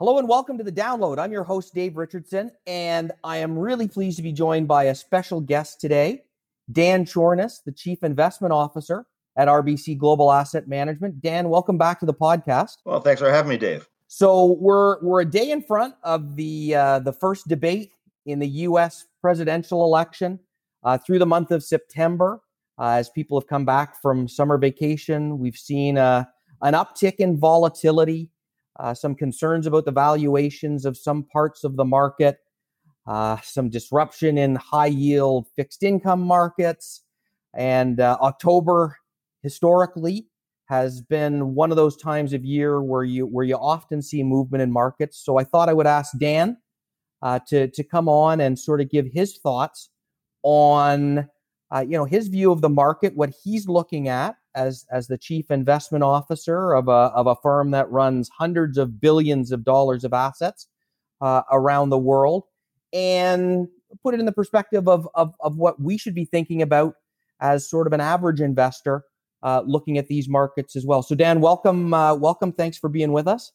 Hello and welcome to the download. I'm your host, Dave Richardson, and I am really pleased to be joined by a special guest today, Dan Chornous, the Chief Investment Officer at RBC Global Asset Management. Dan, welcome back to the podcast. Well, thanks for having me, Dave. So we're we're a day in front of the uh, the first debate in the U.S. presidential election uh, through the month of September. Uh, as people have come back from summer vacation, we've seen uh, an uptick in volatility uh, some concerns about the valuations of some parts of the market, uh, some disruption in high yield fixed income markets. And uh, October historically has been one of those times of year where you where you often see movement in markets. So I thought I would ask Dan uh, to to come on and sort of give his thoughts on uh, you know his view of the market, what he's looking at, as as the chief investment officer of a of a firm that runs hundreds of billions of dollars of assets uh, around the world, and put it in the perspective of, of of what we should be thinking about as sort of an average investor uh, looking at these markets as well. So, Dan, welcome, uh, welcome. Thanks for being with us.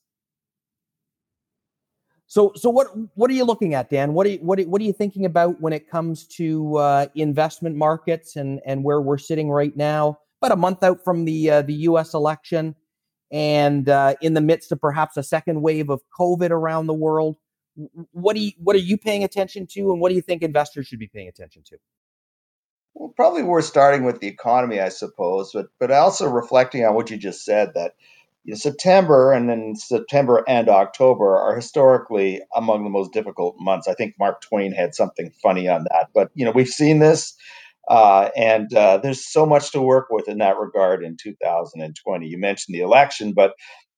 So, so what what are you looking at, Dan? What are you, what are, what are you thinking about when it comes to uh, investment markets and and where we're sitting right now? About a month out from the uh, the U.S. election, and uh, in the midst of perhaps a second wave of COVID around the world. What do you, what are you paying attention to, and what do you think investors should be paying attention to? Well, probably we're starting with the economy, I suppose, but but also reflecting on what you just said that September and then September and October are historically among the most difficult months. I think Mark Twain had something funny on that, but you know we've seen this uh, and uh, there's so much to work with in that regard in 2020. You mentioned the election, but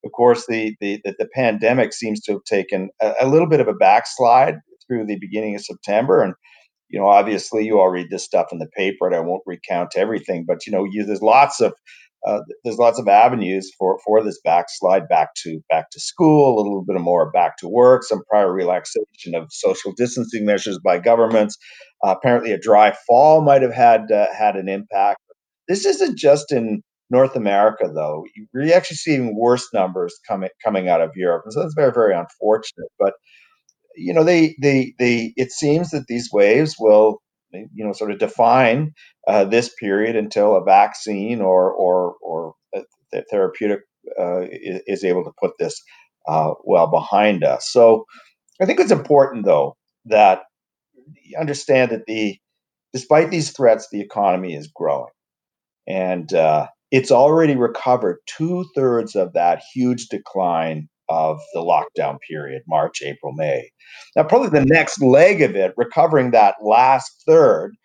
of course, the the, the, pandemic seems to have taken a, a, little bit of a backslide through the beginning of September. And you know, obviously, you all read this stuff in the paper, and I won't recount everything. But you know, you, there's lots of uh, there's lots of avenues for for this backslide back to back to school, a little bit more back to work, some prior relaxation of social distancing measures by governments. Uh, apparently, a dry fall might have had uh, had an impact. This isn't just in North America, though. You're actually seeing worse numbers coming coming out of Europe, and so that's very very unfortunate. But you know, they they they it seems that these waves will you know sort of define uh, this period until a vaccine or or or therapeutic uh, is, is, able to put this uh, well behind us. So I think it's important though that you understand that the despite these threats, the economy is growing, and uh, it's already recovered two thirds of that huge decline of the lockdown period, March, April, May. Now, probably the next leg of it, recovering that last third,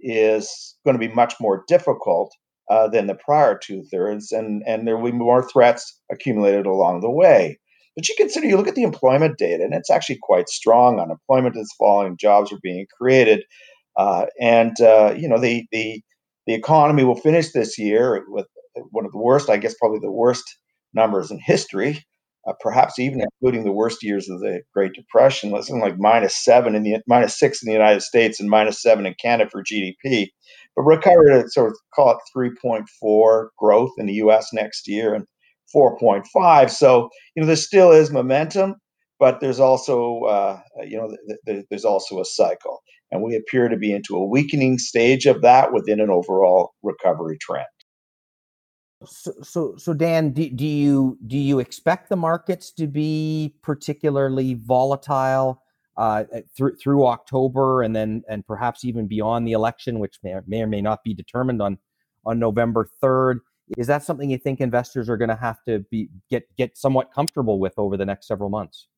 is going to be much more difficult uh, than the prior two thirds, and, and there will be more threats accumulated along the way. But you consider, you look at the employment data, and it's actually quite strong. Unemployment is falling, jobs are being created, uh, and uh, you know the the the economy will finish this year with one of the worst, I guess, probably the worst numbers in history uh, perhaps even including the worst years of the Great Depression, something like minus seven in the minus six in the United States and minus seven in Canada for GDP, but recovered at sort of call it 3.4 growth in the U.S. next year and 4.5. So you know there still is momentum, but there's also uh, you know th- th- there's also a cycle, and we appear to be into a weakening stage of that within an overall recovery trend. So, so, so Dan, do, do you do you expect the markets to be particularly volatile uh, through through October, and then and perhaps even beyond the election, which may, may or may not be determined on on November third? Is that something you think investors are going to have to be get get somewhat comfortable with over the next several months?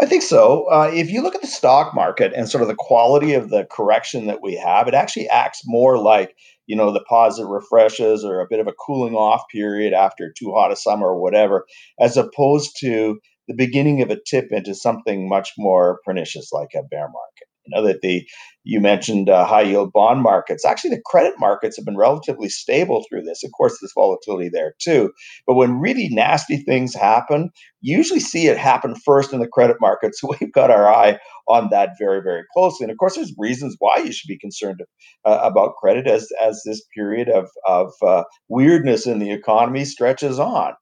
I think so. Uh, if you look at the stock market and sort of the quality of the correction that we have, it actually acts more like you know the pause that refreshes or a bit of a cooling off period after too hot a summer or whatever, as opposed to the beginning of a tip into something much more pernicious like a bear market. You know that the you mentioned uh, high yield bond markets. Actually, the credit markets have been relatively stable through this. Of course, there's volatility there too. But when really nasty things happen, you usually see it happen first in the credit markets. So we've got our eye on that very, very closely. And of course, there's reasons why you should be concerned uh, about credit as as this period of of uh, weirdness in the economy stretches on.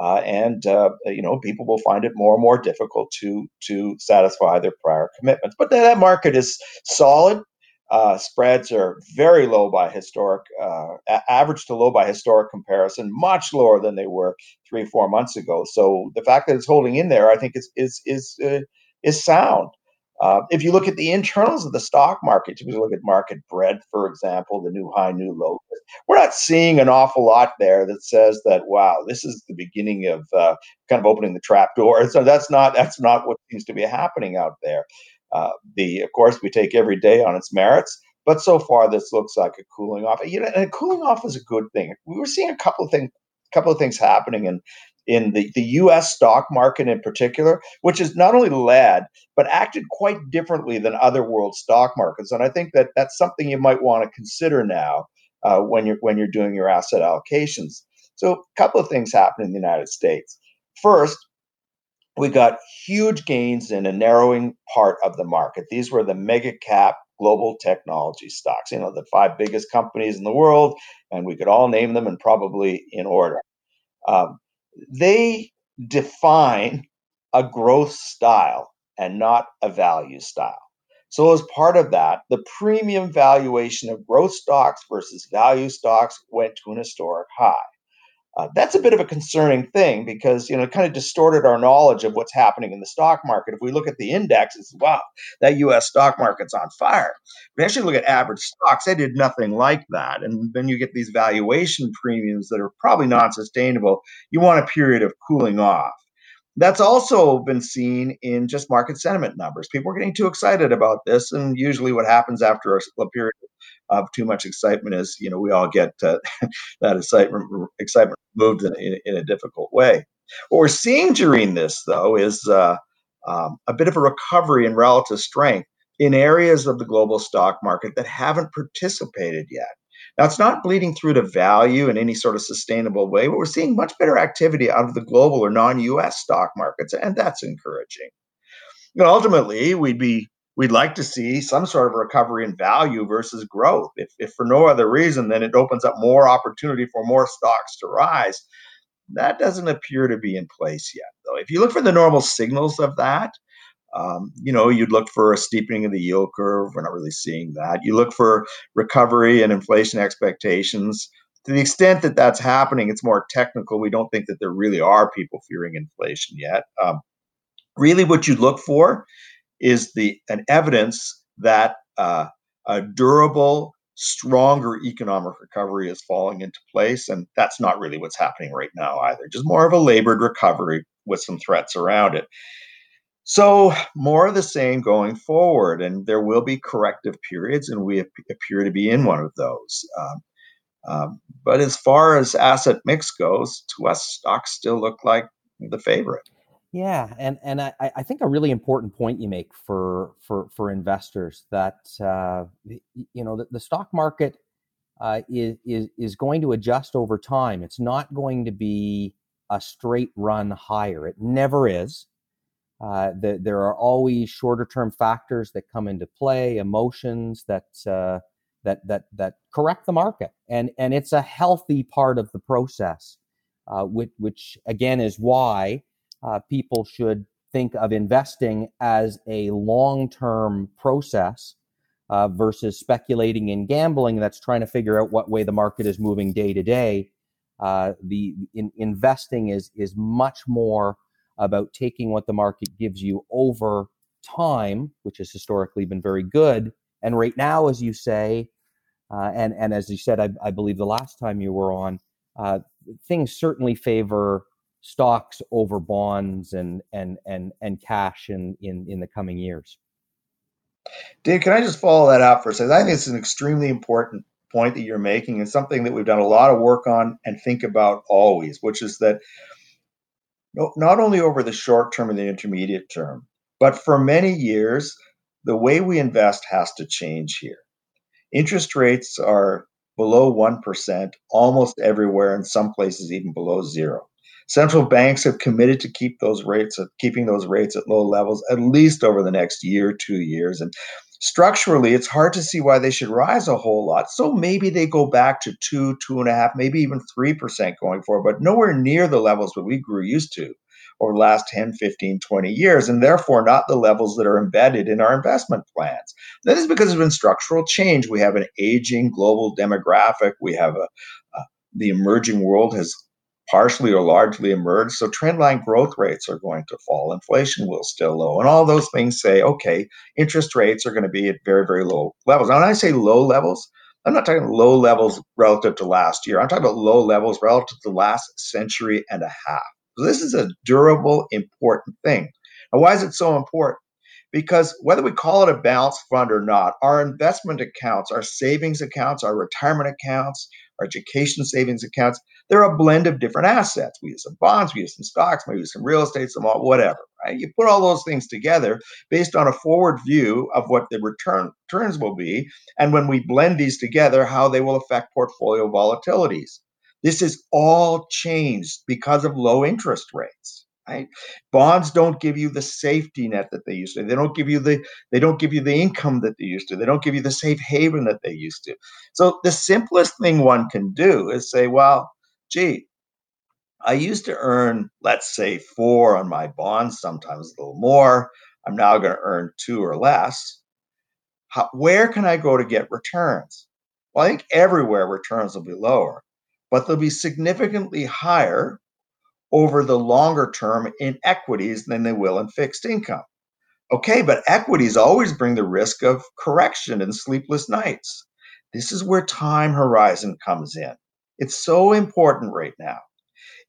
Uh, and uh, you know people will find it more and more difficult to to satisfy their prior commitments. But that market is solid. Uh, spreads are very low by historic, uh, average to low by historic comparison, much lower than they were three, four months ago. So the fact that it's holding in there, I think, is is is uh, is sound. Uh, if you look at the internals of the stock market, if you look at market breadth, for example, the new high, new low, we're not seeing an awful lot there that says that wow, this is the beginning of uh, kind of opening the trap door. So that's not that's not what seems to be happening out there. Uh, the of course we take every day on its merits, but so far this looks like a cooling off. You know, and a cooling off is a good thing. We were seeing a couple of things, couple of things happening in in the, the US stock market in particular, which is not only led, but acted quite differently than other world stock markets. And I think that that's something you might want to consider now uh, when, you're, when you're doing your asset allocations. So, a couple of things happened in the United States. First, we got huge gains in a narrowing part of the market. These were the mega cap global technology stocks, you know, the five biggest companies in the world, and we could all name them and probably in order. Um, they define a growth style and not a value style. So, as part of that, the premium valuation of growth stocks versus value stocks went to an historic high. Uh, that's a bit of a concerning thing because you know it kind of distorted our knowledge of what's happening in the stock market. If we look at the indexes, wow, that U.S. stock market's on fire. If we actually look at average stocks, they did nothing like that, and then you get these valuation premiums that are probably not sustainable. You want a period of cooling off. That's also been seen in just market sentiment numbers. People are getting too excited about this, and usually what happens after a, period of too much excitement is, you know, we all get uh, that excitement excitement moved in, in, in, a difficult way. What we're seeing during this, though, is uh, um, a bit of a recovery in relative strength in areas of the global stock market that haven't participated yet. Now, it's not bleeding through to value in any sort of sustainable way, but we're seeing much better activity out of the global or non US stock markets, and that's encouraging. Ultimately, we'd be we'd like to see some sort of recovery in value versus growth. If, if for no other reason, then it opens up more opportunity for more stocks to rise. That doesn't appear to be in place yet, though. If you look for the normal signals of that, um, you know, you'd look for a steepening of the yield curve. We're not really seeing that. You look for recovery and inflation expectations. To the extent that that's happening, it's more technical. We don't think that there really are people fearing inflation yet. Um, really, what you'd look for is the an evidence that uh, a durable, stronger economic recovery is falling into place, and that's not really what's happening right now either. Just more of a labored recovery with some threats around it. So, more of the same going forward, and there will be corrective periods, and we appear to be in one of those. Um, um, but as far as asset mix goes, to us, stocks still look like the favorite. Yeah, and and I, I think a really important point you make for for for investors that uh, you know the, the stock market uh, is is is going to adjust over time. It's not going to be a straight run higher. It never is. Uh, the, there are always shorter term factors that come into play, emotions that uh, that that that correct the market, and and it's a healthy part of the process, uh, which which again is why uh, people should think of investing as a long term process uh, versus speculating and gambling that's trying to figure out what way the market is moving day to day. Uh, the in, investing is is much more about taking what the market gives you over time, which has historically been very good. And right now, as you say, uh, and and as you said, I, I, believe the last time you were on, uh, things certainly favor stocks over bonds and and and and cash in in in the coming years. Dave, can I just follow that up for a second? I think it's an extremely important point that you're making and something that we've done a lot of work on and think about always, which is that not only over the short term and the intermediate term, but for many years, the way we invest has to change here. Interest rates are below 1% almost everywhere, in some places even below zero. Central banks have committed to keep those rates, of keeping those rates at low levels at least over the next year, two years. And structurally, it's hard to see why they should rise a whole lot. So maybe they go back to two, two and a half, maybe even 3% going forward, but nowhere near the levels that we grew used to over the last 10, 15, 20 years, and therefore not the levels that are embedded in our investment plans. That is because been structural change. We have an aging global demographic. We have a, uh, the emerging world has partially or largely emerged. So trendline growth rates are going to fall. Inflation will still low. And all those things say, okay, interest rates are going to be at very, very low levels. Now, when I say low levels, I'm not talking low levels relative to last year. I'm talking about low levels relative to the last century and a half. So this is a durable, important thing. Now, why is it so important? Because whether we call it a balanced fund or not, our investment accounts, our savings accounts, our retirement accounts, our education savings accounts, they're a blend of different assets. We use some bonds, we use some stocks, maybe some real estate, some whatever. Right? You put all those things together based on a forward view of what the return returns will be, and when we blend these together, how they will affect portfolio volatilities. This is all changed because of low interest rates right bonds don't give you the safety net that they used to they don't give you the they don't give you the income that they used to they don't give you the safe haven that they used to so the simplest thing one can do is say well gee, I used to earn, let's say, four on my bonds, sometimes a little more. I'm now going to earn two or less. How, where can I go to get returns? Well, I think everywhere returns will be lower, but they'll be significantly higher over the longer term in equities than they will in fixed income. Okay, but equities always bring the risk of correction and sleepless nights. This is where time horizon comes in. It's so important right now.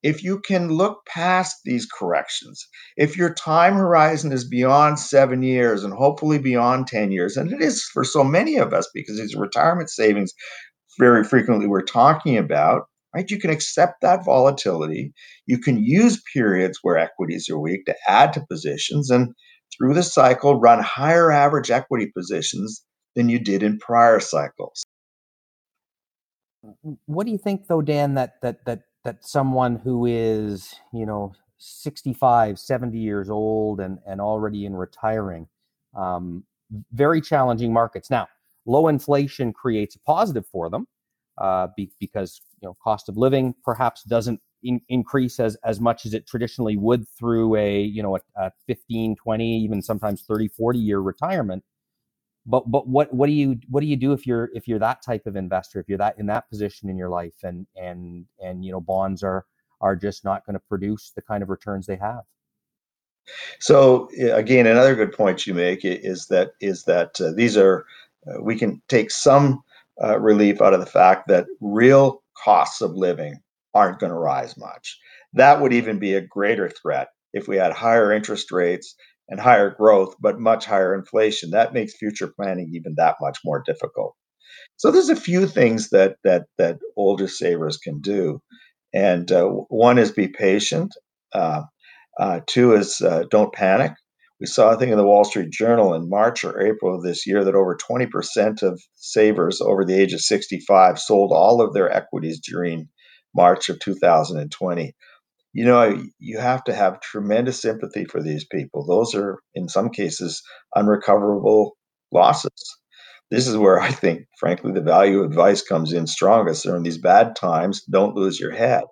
If you can look past these corrections, if your time horizon is beyond seven years and hopefully beyond 10 years, and it is for so many of us because these retirement savings very frequently we're talking about, right? You can accept that volatility. You can use periods where equities are weak to add to positions and through the cycle run higher average equity positions than you did in prior cycles what do you think though dan that that that that someone who is you know 65 70 years old and and already in retiring um, very challenging markets now low inflation creates a positive for them uh, be, because you know cost of living perhaps doesn't in, increase as as much as it traditionally would through a you know a, a 15 20 even sometimes 30 40 year retirement. But but what what do you what do you do if you're if you're that type of investor if you're that in that position in your life and and and you know bonds are are just not going to produce the kind of returns they have? So again another good point you make is that is that uh, these are uh, we can take some uh, relief out of the fact that real costs of living aren't going to rise much that would even be a greater threat if we had higher interest rates and higher growth, but much higher inflation. That makes future planning even that much more difficult. So there's a few things that that that older savers can do, and uh, one is be patient. Uh, uh, two is uh, don't panic. We saw a thing in the Wall Street Journal in March or April of this year that over 20% of savers over the age of 65 sold all of their equities during March of 2020 you know, you have to have tremendous sympathy for these people. Those are, in some cases, unrecoverable losses. This is where I think, frankly, the value of advice comes in strongest. During these bad times, don't lose your head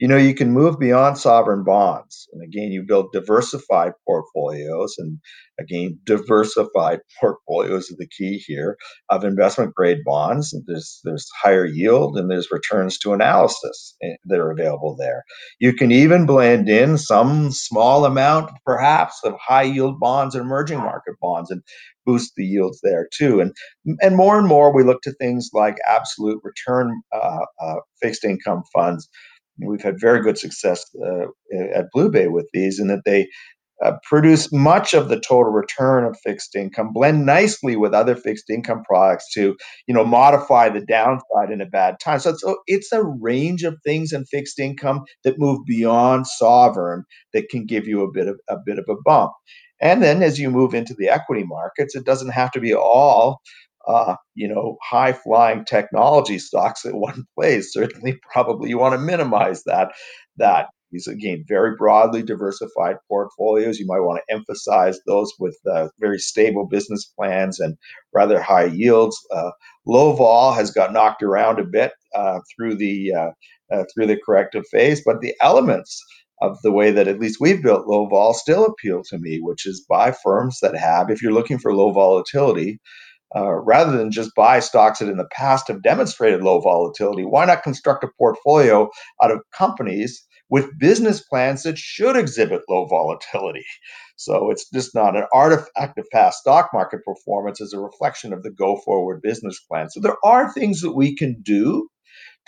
you know you can move beyond sovereign bonds and again you build diversified portfolios and again diversified portfolios are the key here of investment grade bonds there's there's higher yield and there's returns to analysis eh, that are available there. You can even blend in some small amount perhaps of high yield bonds and emerging market bonds and boost the yields there too. And and more and more we look to things like absolute return uh, uh, fixed income funds we've had very good success uh, at BlueBay with these in that they uh, produce much of the total return of fixed income, blend nicely with other fixed income products to, you know, modify the downside in a bad time. So it's it's a range of things in fixed income that move beyond sovereign that can give you a bit of a bit of a bump. And then as you move into the equity markets, it doesn't have to be all uh, you know, high flying technology stocks at one place. Certainly, probably you want to minimize that that these again very broadly diversified portfolios. You might want to emphasize those with uh, very stable business plans and rather high yields. Uh, low vol has got knocked around a bit uh, through the uh, uh, through the corrective phase, but the elements of the way that at least we've built low vol still appeal to me, which is buy firms that have, if you're looking for low volatility, uh, rather than just buy stocks that in the past have demonstrated low volatility, why not construct a portfolio out of companies with business plans that should exhibit low volatility? So it's just not an artifact of past stock market performance, as a reflection of the go forward business plan. So there are things that we can do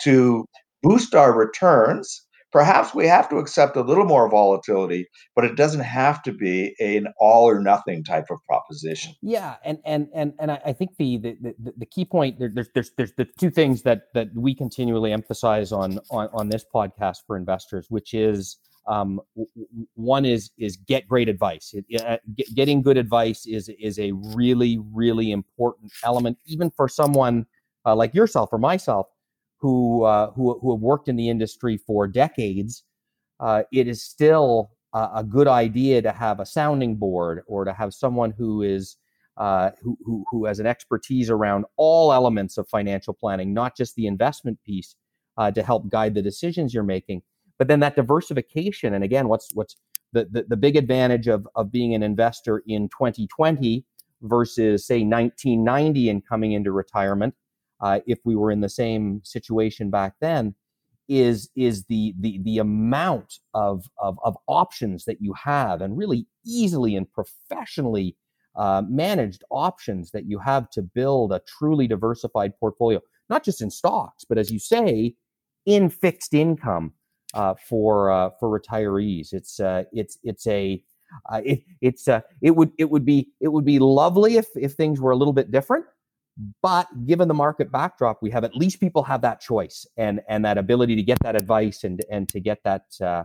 to boost our returns perhaps we have to accept a little more volatility, but it doesn't have to be an all or nothing type of proposition. Yeah, and and and and I think the the, the, the key point there, there's there's there's the two things that that we continually emphasize on on on this podcast for investors, which is. Um, one is is get great advice. It, uh, get, getting good advice is is a really really important element, even for someone uh, like yourself or myself who uh, who who have worked in the industry for decades, uh, it is still a, a, good idea to have a sounding board or to have someone who is uh, who, who who has an expertise around all elements of financial planning, not just the investment piece, uh, to help guide the decisions you're making. But then that diversification, and again, what's what's the, the, the big advantage of, of being an investor in 2020 versus say 1990 and coming into retirement uh, if we were in the same situation back then, is is the the the amount of of, of options that you have, and really easily and professionally uh, managed options that you have to build a truly diversified portfolio, not just in stocks, but as you say, in fixed income uh, for uh, for retirees. It's uh, it's it's a uh, it, it's uh, it would it would be it would be lovely if if things were a little bit different. But given the market backdrop, we have at least people have that choice and and that ability to get that advice and and to get that uh,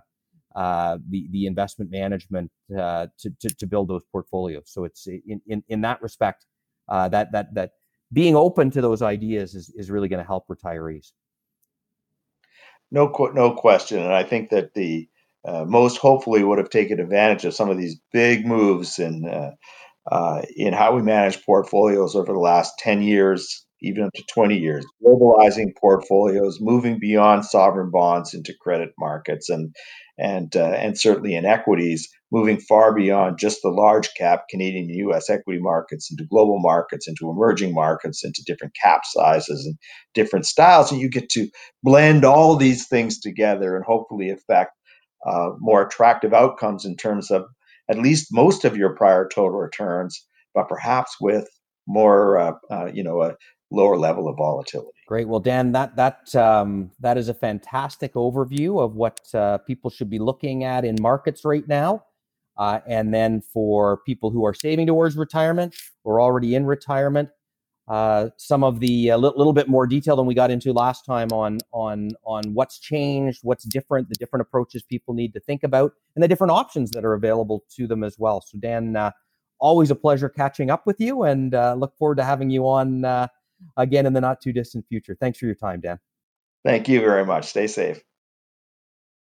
uh, the the investment management uh, to, to, to build those portfolios. So it's in in, in that respect uh, that that that being open to those ideas is is really going to help retirees. No, no question, and I think that the uh, most hopefully would have taken advantage of some of these big moves in uh, in how we manage portfolios over the last 10 years, even up to 20 years, globalizing portfolios, moving beyond sovereign bonds into credit markets, and and uh, and certainly in equities, moving far beyond just the large cap Canadian and U.S. equity markets into global markets, into emerging markets, into different cap sizes and different styles, and you get to blend all these things together and hopefully affect uh, more attractive outcomes in terms of at least most of your prior total returns, but perhaps with more, uh, uh, you know, a lower level of volatility. Great. Well, Dan, that that um, that is a fantastic overview of what uh, people should be looking at in markets right now. Uh, and then for people who are saving towards retirement or already in retirement, uh, some of the a little bit more detail than we got into last time on on on what's changed, what's different, the different approaches people need to think about, and the different options that are available to them as well. So, Dan, uh, always a pleasure catching up with you, and uh, look forward to having you on uh, again in the not too distant future. Thanks for your time, Dan. Thank you very much. Stay safe.